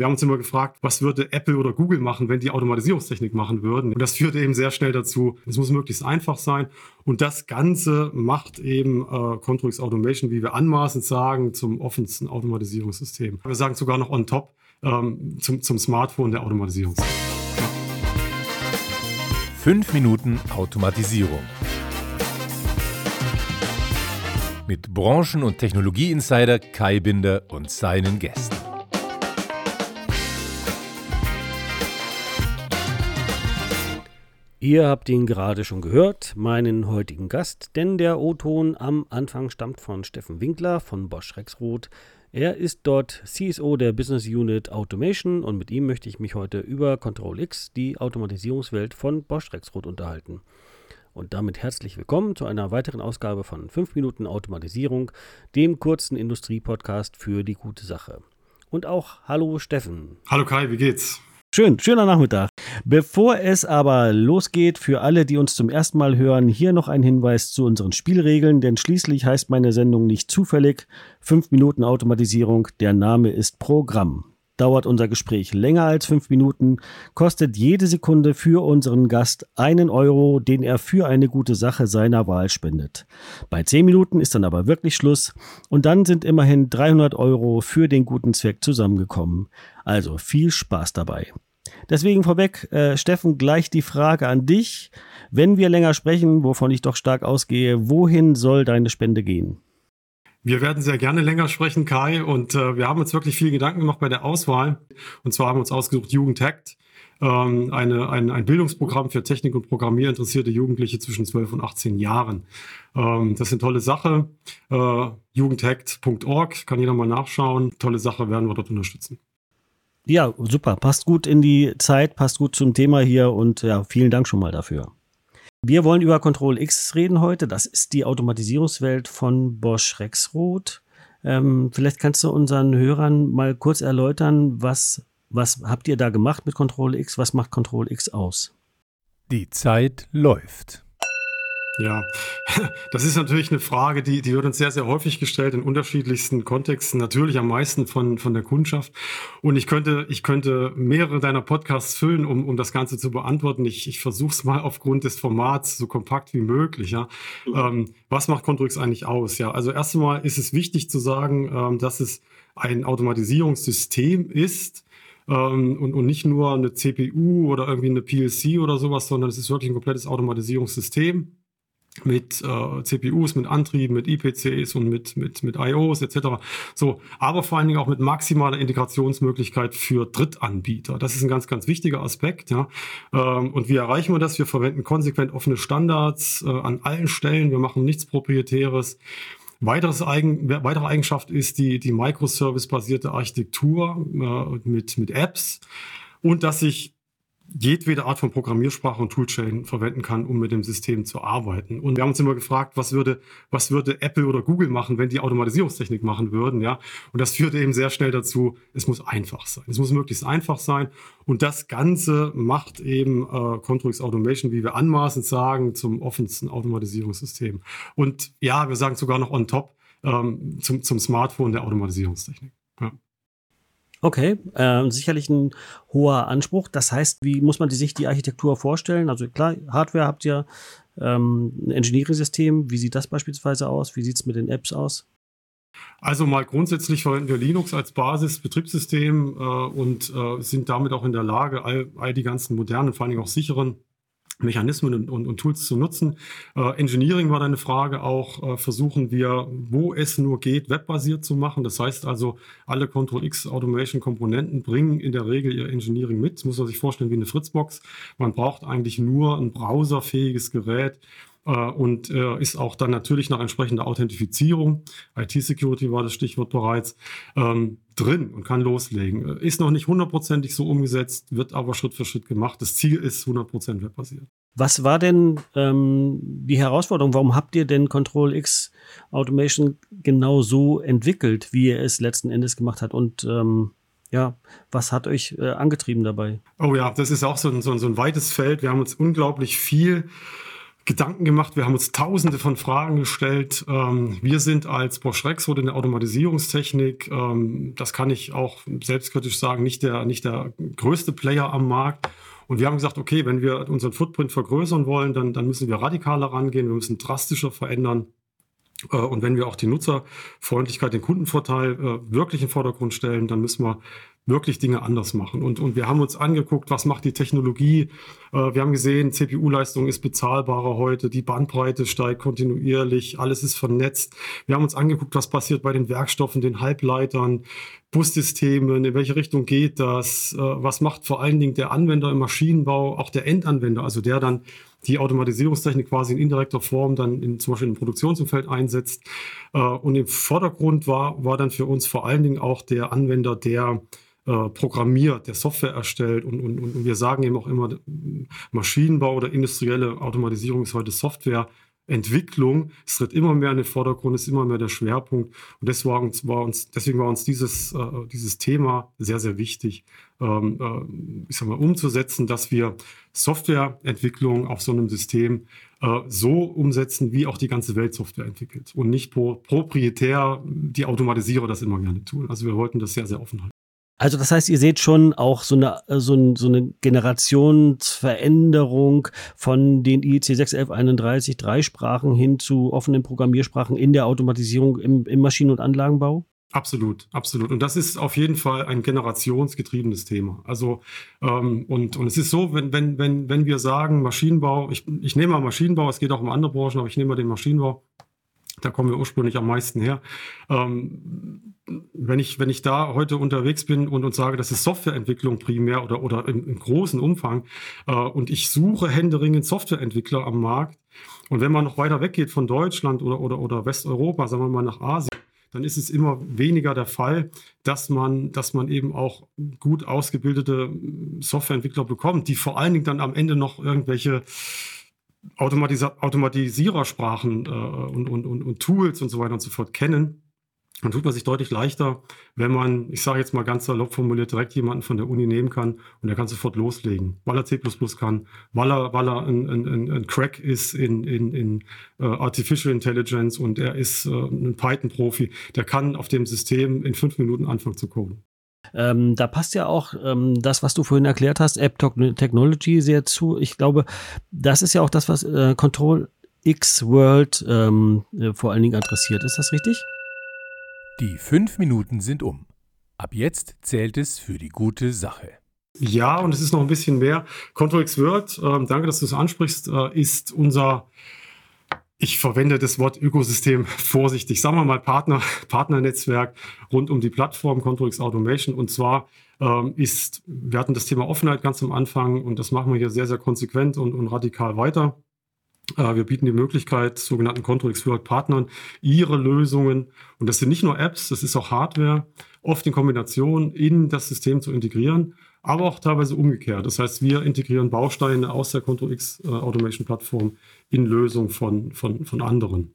Wir haben uns immer gefragt, was würde Apple oder Google machen, wenn die Automatisierungstechnik machen würden. Und das führt eben sehr schnell dazu, es muss möglichst einfach sein. Und das Ganze macht eben äh, Control Automation, wie wir anmaßend sagen, zum offensten Automatisierungssystem. Wir sagen sogar noch on top ähm, zum, zum Smartphone der Automatisierung. Fünf Minuten Automatisierung. Mit Branchen- und Technologieinsider Kai Binder und seinen Gästen. Ihr habt ihn gerade schon gehört, meinen heutigen Gast, denn der O-Ton am Anfang stammt von Steffen Winkler von Bosch Rexroth. Er ist dort CSO der Business Unit Automation und mit ihm möchte ich mich heute über Control X, die Automatisierungswelt von Bosch Rexroth, unterhalten. Und damit herzlich willkommen zu einer weiteren Ausgabe von 5 Minuten Automatisierung, dem kurzen Industriepodcast für die gute Sache. Und auch Hallo Steffen. Hallo Kai, wie geht's? Schön, schöner Nachmittag. Bevor es aber losgeht, für alle, die uns zum ersten Mal hören, hier noch ein Hinweis zu unseren Spielregeln, denn schließlich heißt meine Sendung nicht zufällig 5 Minuten Automatisierung, der Name ist Programm. Dauert unser Gespräch länger als fünf Minuten, kostet jede Sekunde für unseren Gast einen Euro, den er für eine gute Sache seiner Wahl spendet. Bei zehn Minuten ist dann aber wirklich Schluss und dann sind immerhin 300 Euro für den guten Zweck zusammengekommen. Also viel Spaß dabei. Deswegen vorweg, äh, Steffen, gleich die Frage an dich. Wenn wir länger sprechen, wovon ich doch stark ausgehe, wohin soll deine Spende gehen? Wir werden sehr gerne länger sprechen, Kai, und äh, wir haben uns wirklich viel Gedanken gemacht bei der Auswahl. Und zwar haben wir uns ausgesucht Jugendhackt, ähm, eine, ein, ein Bildungsprogramm für Technik- und Programmierinteressierte Jugendliche zwischen 12 und 18 Jahren. Ähm, das ist eine tolle Sache. Äh, Jugendhackt.org, kann jeder mal nachschauen. Tolle Sache, werden wir dort unterstützen. Ja, super. Passt gut in die Zeit, passt gut zum Thema hier und ja, vielen Dank schon mal dafür. Wir wollen über Control X reden heute. Das ist die Automatisierungswelt von Bosch Rexroth. Ähm, vielleicht kannst du unseren Hörern mal kurz erläutern, was, was habt ihr da gemacht mit Control X? Was macht Control X aus? Die Zeit läuft. Ja, das ist natürlich eine Frage, die, die wird uns sehr, sehr häufig gestellt in unterschiedlichsten Kontexten, natürlich am meisten von, von der Kundschaft. Und ich könnte, ich könnte mehrere deiner Podcasts füllen, um, um das Ganze zu beantworten. Ich, ich versuche es mal aufgrund des Formats so kompakt wie möglich. Ja. Mhm. Ähm, was macht Contrix eigentlich aus? Ja, also erst einmal ist es wichtig zu sagen, ähm, dass es ein Automatisierungssystem ist, ähm, und, und nicht nur eine CPU oder irgendwie eine PLC oder sowas, sondern es ist wirklich ein komplettes Automatisierungssystem mit äh, CPUs, mit Antrieben, mit IPCs und mit, mit, mit IOs etc. So, aber vor allen Dingen auch mit maximaler Integrationsmöglichkeit für Drittanbieter. Das ist ein ganz, ganz wichtiger Aspekt. Ja. Ähm, und wie erreichen wir das? Wir verwenden konsequent offene Standards äh, an allen Stellen. Wir machen nichts Proprietäres. Weiteres Eigen, weitere Eigenschaft ist die, die Microservice-basierte Architektur äh, mit, mit Apps und dass ich jedwede Art von Programmiersprache und Toolchain verwenden kann, um mit dem System zu arbeiten. Und wir haben uns immer gefragt, was würde, was würde Apple oder Google machen, wenn die Automatisierungstechnik machen würden, ja? Und das führte eben sehr schnell dazu, es muss einfach sein. Es muss möglichst einfach sein. Und das Ganze macht eben äh, Contrix Automation, wie wir anmaßend sagen, zum offensten Automatisierungssystem. Und ja, wir sagen sogar noch on top ähm, zum, zum Smartphone der Automatisierungstechnik. Okay, äh, sicherlich ein hoher Anspruch. Das heißt, wie muss man sich die Architektur vorstellen? Also klar, Hardware habt ihr, ähm, ein Engineering-System. Wie sieht das beispielsweise aus? Wie sieht es mit den Apps aus? Also mal grundsätzlich verwenden wir Linux als Basis-Betriebssystem äh, und äh, sind damit auch in der Lage, all, all die ganzen modernen, vor allen Dingen auch sicheren Mechanismen und, und, und, Tools zu nutzen. Äh, Engineering war deine Frage auch, äh, versuchen wir, wo es nur geht, webbasiert zu machen. Das heißt also, alle Control-X Automation-Komponenten bringen in der Regel ihr Engineering mit. Das muss man sich vorstellen wie eine Fritzbox. Man braucht eigentlich nur ein browserfähiges Gerät, äh, und äh, ist auch dann natürlich nach entsprechender Authentifizierung, IT-Security war das Stichwort bereits, ähm, drin und kann loslegen. Ist noch nicht hundertprozentig so umgesetzt, wird aber Schritt für Schritt gemacht. Das Ziel ist 100% webbasiert. Was war denn ähm, die Herausforderung? Warum habt ihr denn Control X Automation genau so entwickelt, wie ihr es letzten Endes gemacht habt? Und ähm, ja, was hat euch äh, angetrieben dabei? Oh ja, das ist auch so ein, so, ein, so ein weites Feld. Wir haben uns unglaublich viel Gedanken gemacht, wir haben uns tausende von Fragen gestellt. Ähm, wir sind als Bosch Rexroth in der Automatisierungstechnik, ähm, das kann ich auch selbstkritisch sagen, nicht der, nicht der größte Player am Markt. Und wir haben gesagt, okay, wenn wir unseren Footprint vergrößern wollen, dann, dann müssen wir radikaler rangehen, wir müssen drastischer verändern. Äh, und wenn wir auch die Nutzerfreundlichkeit, den Kundenvorteil äh, wirklich in den Vordergrund stellen, dann müssen wir wirklich Dinge anders machen. Und, und wir haben uns angeguckt, was macht die Technologie. Äh, wir haben gesehen, CPU-Leistung ist bezahlbarer heute, die Bandbreite steigt kontinuierlich, alles ist vernetzt. Wir haben uns angeguckt, was passiert bei den Werkstoffen, den Halbleitern, Bussystemen, in welche Richtung geht das, äh, was macht vor allen Dingen der Anwender im Maschinenbau, auch der Endanwender, also der dann die Automatisierungstechnik quasi in indirekter Form dann in, zum Beispiel im Produktionsumfeld einsetzt. Äh, und im Vordergrund war, war dann für uns vor allen Dingen auch der Anwender, der programmiert, der Software erstellt und, und, und wir sagen eben auch immer, Maschinenbau oder industrielle Automatisierung ist heute Software. Entwicklung, es tritt immer mehr in den Vordergrund, ist immer mehr der Schwerpunkt. Und uns, war uns, deswegen war uns dieses, äh, dieses Thema sehr, sehr wichtig, ähm, äh, ich sag mal, umzusetzen, dass wir Softwareentwicklung auf so einem System äh, so umsetzen, wie auch die ganze Welt Software entwickelt und nicht pro, proprietär die Automatisierer das immer gerne tun. Also wir wollten das sehr, sehr offen halten. Also das heißt, ihr seht schon auch so eine, so, ein, so eine Generationsveränderung von den IEC 61131 drei Sprachen hin zu offenen Programmiersprachen in der Automatisierung im, im Maschinen- und Anlagenbau? Absolut, absolut. Und das ist auf jeden Fall ein generationsgetriebenes Thema. Also ähm, und, und es ist so, wenn, wenn, wenn, wenn wir sagen Maschinenbau, ich, ich nehme mal Maschinenbau, es geht auch um andere Branchen, aber ich nehme mal den Maschinenbau, da kommen wir ursprünglich am meisten her. Ähm, wenn ich, wenn ich da heute unterwegs bin und, und sage, das ist Softwareentwicklung primär oder, oder im, im großen Umfang äh, und ich suche händeringend Softwareentwickler am Markt und wenn man noch weiter weggeht von Deutschland oder, oder, oder Westeuropa, sagen wir mal nach Asien, dann ist es immer weniger der Fall, dass man, dass man eben auch gut ausgebildete Softwareentwickler bekommt, die vor allen Dingen dann am Ende noch irgendwelche Automatisa Automatisierersprachen äh, und, und, und, und Tools und so weiter und so fort kennen dann tut man sich deutlich leichter, wenn man, ich sage jetzt mal ganz salopp formuliert, direkt jemanden von der Uni nehmen kann und der kann sofort loslegen, weil er C kann, weil er, weil er ein, ein, ein Crack ist in, in, in uh, Artificial Intelligence und er ist uh, ein Python-Profi, der kann auf dem System in fünf Minuten anfangen zu coden. Ähm, da passt ja auch ähm, das, was du vorhin erklärt hast, App Technology sehr zu. Ich glaube, das ist ja auch das, was äh, Control X World ähm, äh, vor allen Dingen adressiert. Ist das richtig? Die fünf Minuten sind um. Ab jetzt zählt es für die gute Sache. Ja, und es ist noch ein bisschen mehr. ControlX Word, äh, danke, dass du es ansprichst, äh, ist unser, ich verwende das Wort Ökosystem vorsichtig, sagen wir mal Partner, Partnernetzwerk rund um die Plattform ControlX Automation. Und zwar ähm, ist, wir hatten das Thema Offenheit ganz am Anfang und das machen wir hier sehr, sehr konsequent und, und radikal weiter. Äh, wir bieten die Möglichkeit, sogenannten Control World Partnern ihre Lösungen, und das sind nicht nur Apps, das ist auch Hardware, oft in Kombination in das System zu integrieren, aber auch teilweise umgekehrt. Das heißt, wir integrieren Bausteine aus der Control X äh, Automation Plattform in Lösungen von, von, von anderen.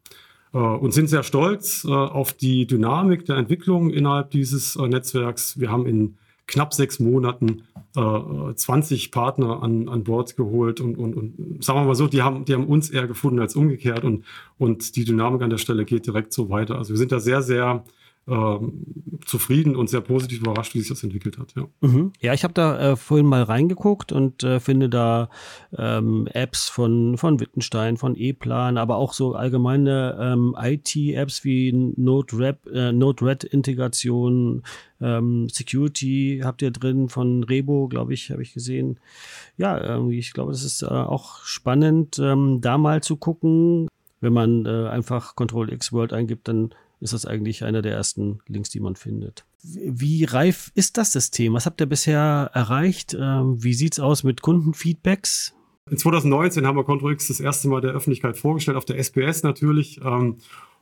Äh, und sind sehr stolz auf die Dynamik der Entwicklung innerhalb dieses Netzwerks. Wir haben in knapp sechs Monaten äh, 20 Partner an, an Bord geholt und, und, und sagen wir mal so, die haben, die haben uns eher gefunden als umgekehrt und, und die Dynamik an der Stelle geht direkt so weiter. Also wir sind da sehr, sehr ähm, zufrieden und sehr positiv überrascht, wie sich das entwickelt hat. Ja, mhm. ja ich habe da äh, vorhin mal reingeguckt und äh, finde da ähm, Apps von, von Wittenstein, von E-Plan, aber auch so allgemeine ähm, IT-Apps wie Node-RED äh, Node Integration, ähm, Security habt ihr drin von Rebo, glaube ich, habe ich gesehen. Ja, irgendwie, ich glaube, das ist äh, auch spannend, ähm, da mal zu gucken. Wenn man äh, einfach Control X World eingibt, dann ist das eigentlich einer der ersten Links, die man findet. Wie reif ist das System? Was habt ihr bisher erreicht? Ähm, wie sieht es aus mit Kundenfeedbacks? In 2019 haben wir Control X das erste Mal der Öffentlichkeit vorgestellt, auf der SPS natürlich. Ähm,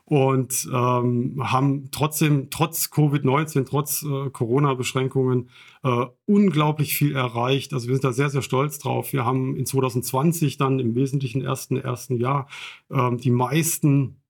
und ähm, haben trotzdem, trotz Covid-19, trotz äh, Corona-Beschränkungen, äh, unglaublich viel erreicht. Also wir sind da sehr, sehr stolz drauf. Wir haben in 2020 dann im Wesentlichen ersten, ersten Jahr die meisten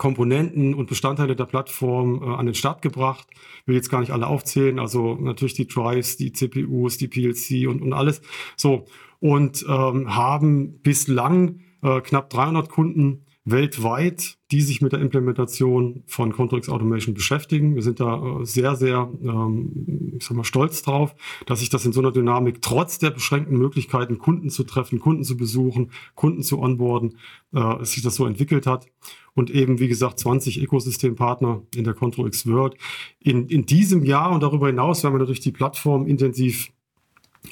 Komponenten und Bestandteile der Plattform äh, an den Start gebracht. Will jetzt gar nicht alle aufzählen, also natürlich die Drives, die CPUs, die PLC und, und alles. So, und ähm, haben bislang äh, knapp 300 Kunden weltweit, die sich mit der Implementation von Contrix Automation beschäftigen. Wir sind da äh, sehr, sehr, ähm, ich sag mal, stolz drauf, dass sich das in so einer Dynamik trotz der beschränkten Möglichkeiten, Kunden zu treffen, Kunden zu besuchen, Kunden zu onboarden, äh, sich das so entwickelt hat. Und eben, wie gesagt, 20 Ökosystempartner in der ControlX World. In, in diesem Jahr und darüber hinaus werden wir natürlich die Plattform intensiv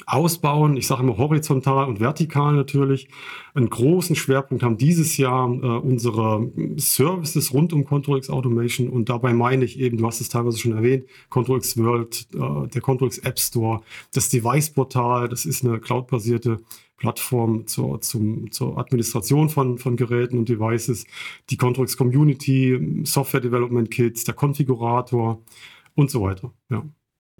ausbauen. Ich sage immer horizontal und vertikal natürlich. Einen großen Schwerpunkt haben dieses Jahr äh, unsere Services rund um ControlX Automation und dabei meine ich eben, du hast es teilweise schon erwähnt, ControlX World, äh, der ControlX App Store, das Device-Portal, das ist eine cloud-basierte Plattform zur, zum, zur Administration von, von Geräten und Devices, die ControlX Community, Software Development Kits, der Konfigurator und so weiter. Ja.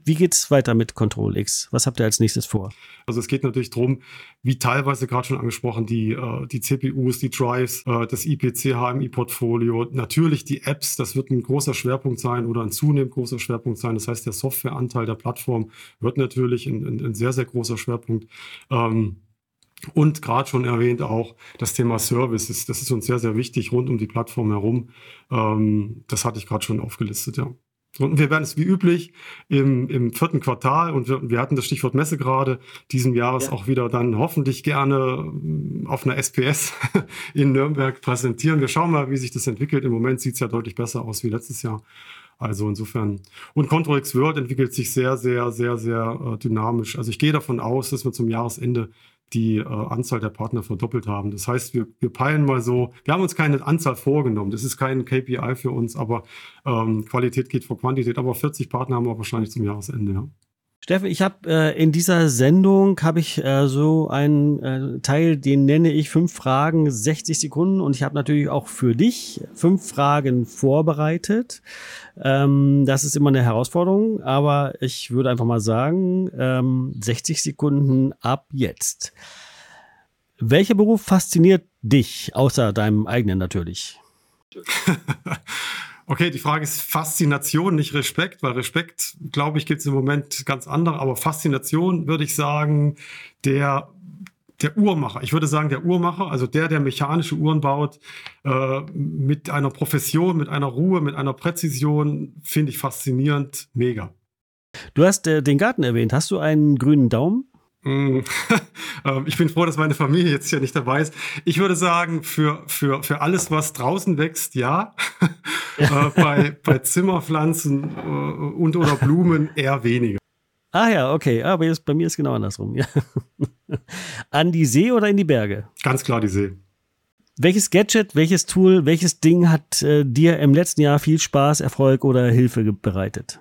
Wie geht es weiter mit Control X? Was habt ihr als nächstes vor? Also es geht natürlich darum, wie teilweise gerade schon angesprochen, die, äh, die CPUs, die Drives, äh, das IPC HMI-Portfolio, natürlich die Apps, das wird ein großer Schwerpunkt sein oder ein zunehmend großer Schwerpunkt sein. Das heißt, der Softwareanteil der Plattform wird natürlich ein, ein, ein sehr, sehr großer Schwerpunkt. Ähm, und gerade schon erwähnt auch das Thema Services. Das ist uns sehr, sehr wichtig rund um die Plattform herum. Ähm, das hatte ich gerade schon aufgelistet, ja. Und wir werden es wie üblich im, im vierten Quartal, und wir, wir hatten das Stichwort Messe gerade, diesen Jahres ja. auch wieder dann hoffentlich gerne äh, auf einer SPS in Nürnberg präsentieren. Wir schauen mal, wie sich das entwickelt. Im Moment sieht es ja deutlich besser aus wie letztes Jahr. Also insofern. Und ControlX World entwickelt sich sehr, sehr, sehr, sehr äh, dynamisch. Also ich gehe davon aus, dass wir zum Jahresende die äh, Anzahl der Partner verdoppelt haben. Das heißt, wir, wir peilen mal so, wir haben uns keine Anzahl vorgenommen, das ist kein KPI für uns, aber ähm, Qualität geht vor Quantität. Aber 40 Partner haben wir wahrscheinlich zum Jahresende, ja. Steffen, ich habe äh, in dieser Sendung habe ich äh, so einen äh, Teil, den nenne ich fünf Fragen, 60 Sekunden und ich habe natürlich auch für dich fünf Fragen vorbereitet. Ähm, das ist immer eine Herausforderung, aber ich würde einfach mal sagen, ähm, 60 Sekunden ab jetzt. Welcher Beruf fasziniert dich, außer deinem eigenen natürlich? Okay, die Frage ist Faszination, nicht Respekt, weil Respekt, glaube ich, gibt es im Moment ganz andere, aber Faszination würde ich sagen, der der Uhrmacher, ich würde sagen der Uhrmacher, also der, der mechanische Uhren baut, äh, mit einer Profession, mit einer Ruhe, mit einer Präzision, finde ich faszinierend, mega. Du hast äh, den Garten erwähnt. Hast du einen grünen Daumen? Mm. Ähm, ich bin froh, dass meine Familie jetzt hier nicht dabei ist. Ich würde sagen, für, für, für alles, was draußen wächst, ja. Äh, bei, bei Zimmerpflanzen äh, und oder Blumen eher weniger. Ah ja, okay. Aber jetzt, bei mir ist genau andersrum. Ja. An die See oder in die Berge? Ganz klar die See. Welches Gadget, welches Tool, welches Ding hat äh, dir im letzten Jahr viel Spaß, Erfolg oder Hilfe bereitet?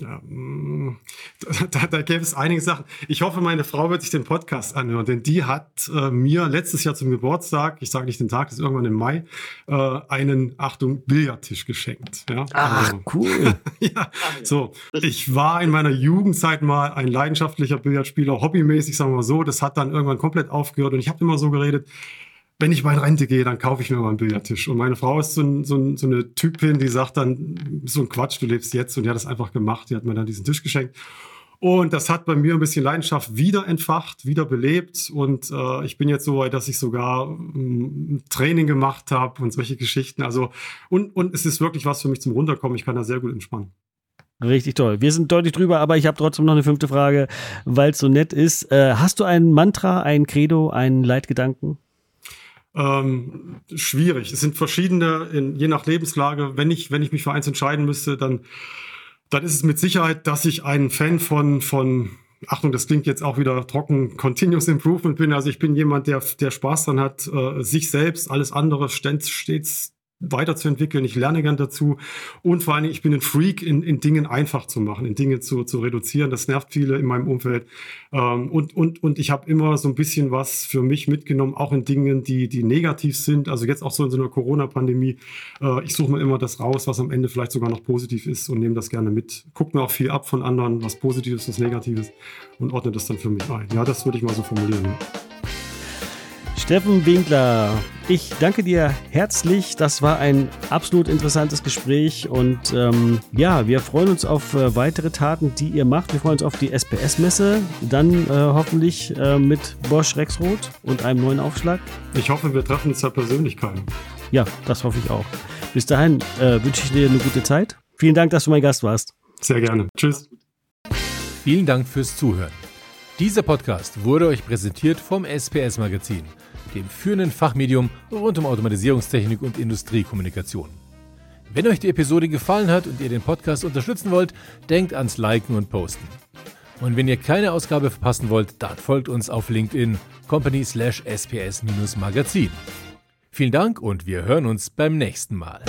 Ja, mm, da, da gäbe es einige Sachen. Ich hoffe, meine Frau wird sich den Podcast anhören, denn die hat äh, mir letztes Jahr zum Geburtstag, ich sage nicht den Tag, das ist irgendwann im Mai, äh, einen, Achtung, Billardtisch geschenkt. Ja? Ach, also, cool. ja, so. Ich war in meiner Jugendzeit mal ein leidenschaftlicher Billardspieler, hobbymäßig, sagen wir mal so. Das hat dann irgendwann komplett aufgehört und ich habe immer so geredet, wenn ich mal in Rente gehe, dann kaufe ich mir mal einen Billardtisch. Und meine Frau ist so, ein, so, ein, so, eine Typin, die sagt dann, so ein Quatsch, du lebst jetzt. Und die hat das einfach gemacht. Die hat mir dann diesen Tisch geschenkt. Und das hat bei mir ein bisschen Leidenschaft wieder entfacht, wieder belebt. Und äh, ich bin jetzt so weit, dass ich sogar ähm, Training gemacht habe und solche Geschichten. Also, und, und es ist wirklich was für mich zum Runterkommen. Ich kann da sehr gut entspannen. Richtig toll. Wir sind deutlich drüber, aber ich habe trotzdem noch eine fünfte Frage, weil es so nett ist. Äh, hast du ein Mantra, ein Credo, einen Leitgedanken? Ähm, schwierig. Es sind verschiedene, in, je nach Lebenslage. Wenn ich, wenn ich mich für eins entscheiden müsste, dann, dann ist es mit Sicherheit, dass ich ein Fan von, von Achtung, das klingt jetzt auch wieder trocken, Continuous Improvement bin. Also ich bin jemand, der, der Spaß dran hat, äh, sich selbst, alles andere stets, stets weiterzuentwickeln. Ich lerne gern dazu. Und vor allen Dingen, ich bin ein Freak, in, in Dingen einfach zu machen, in Dinge zu, zu reduzieren. Das nervt viele in meinem Umfeld. Ähm, und, und, und ich habe immer so ein bisschen was für mich mitgenommen, auch in Dingen, die, die negativ sind. Also jetzt auch so in so einer Corona-Pandemie. Äh, ich suche mir immer das raus, was am Ende vielleicht sogar noch positiv ist und nehme das gerne mit. Guck mir auch viel ab von anderen, was Positives, was Negatives und ordne das dann für mich ein. Ja, das würde ich mal so formulieren. Steffen Winkler, ich danke dir herzlich. Das war ein absolut interessantes Gespräch und ähm, ja, wir freuen uns auf äh, weitere Taten, die ihr macht. Wir freuen uns auf die SPS-Messe, dann äh, hoffentlich äh, mit Bosch Rexroth und einem neuen Aufschlag. Ich hoffe, wir treffen uns da Persönlichkeiten. Ja, das hoffe ich auch. Bis dahin äh, wünsche ich dir eine gute Zeit. Vielen Dank, dass du mein Gast warst. Sehr gerne. Tschüss. Vielen Dank fürs Zuhören. Dieser Podcast wurde euch präsentiert vom SPS Magazin, dem führenden Fachmedium rund um Automatisierungstechnik und Industriekommunikation. Wenn euch die Episode gefallen hat und ihr den Podcast unterstützen wollt, denkt ans Liken und Posten. Und wenn ihr keine Ausgabe verpassen wollt, dann folgt uns auf LinkedIn company slash sps-magazin. Vielen Dank und wir hören uns beim nächsten Mal.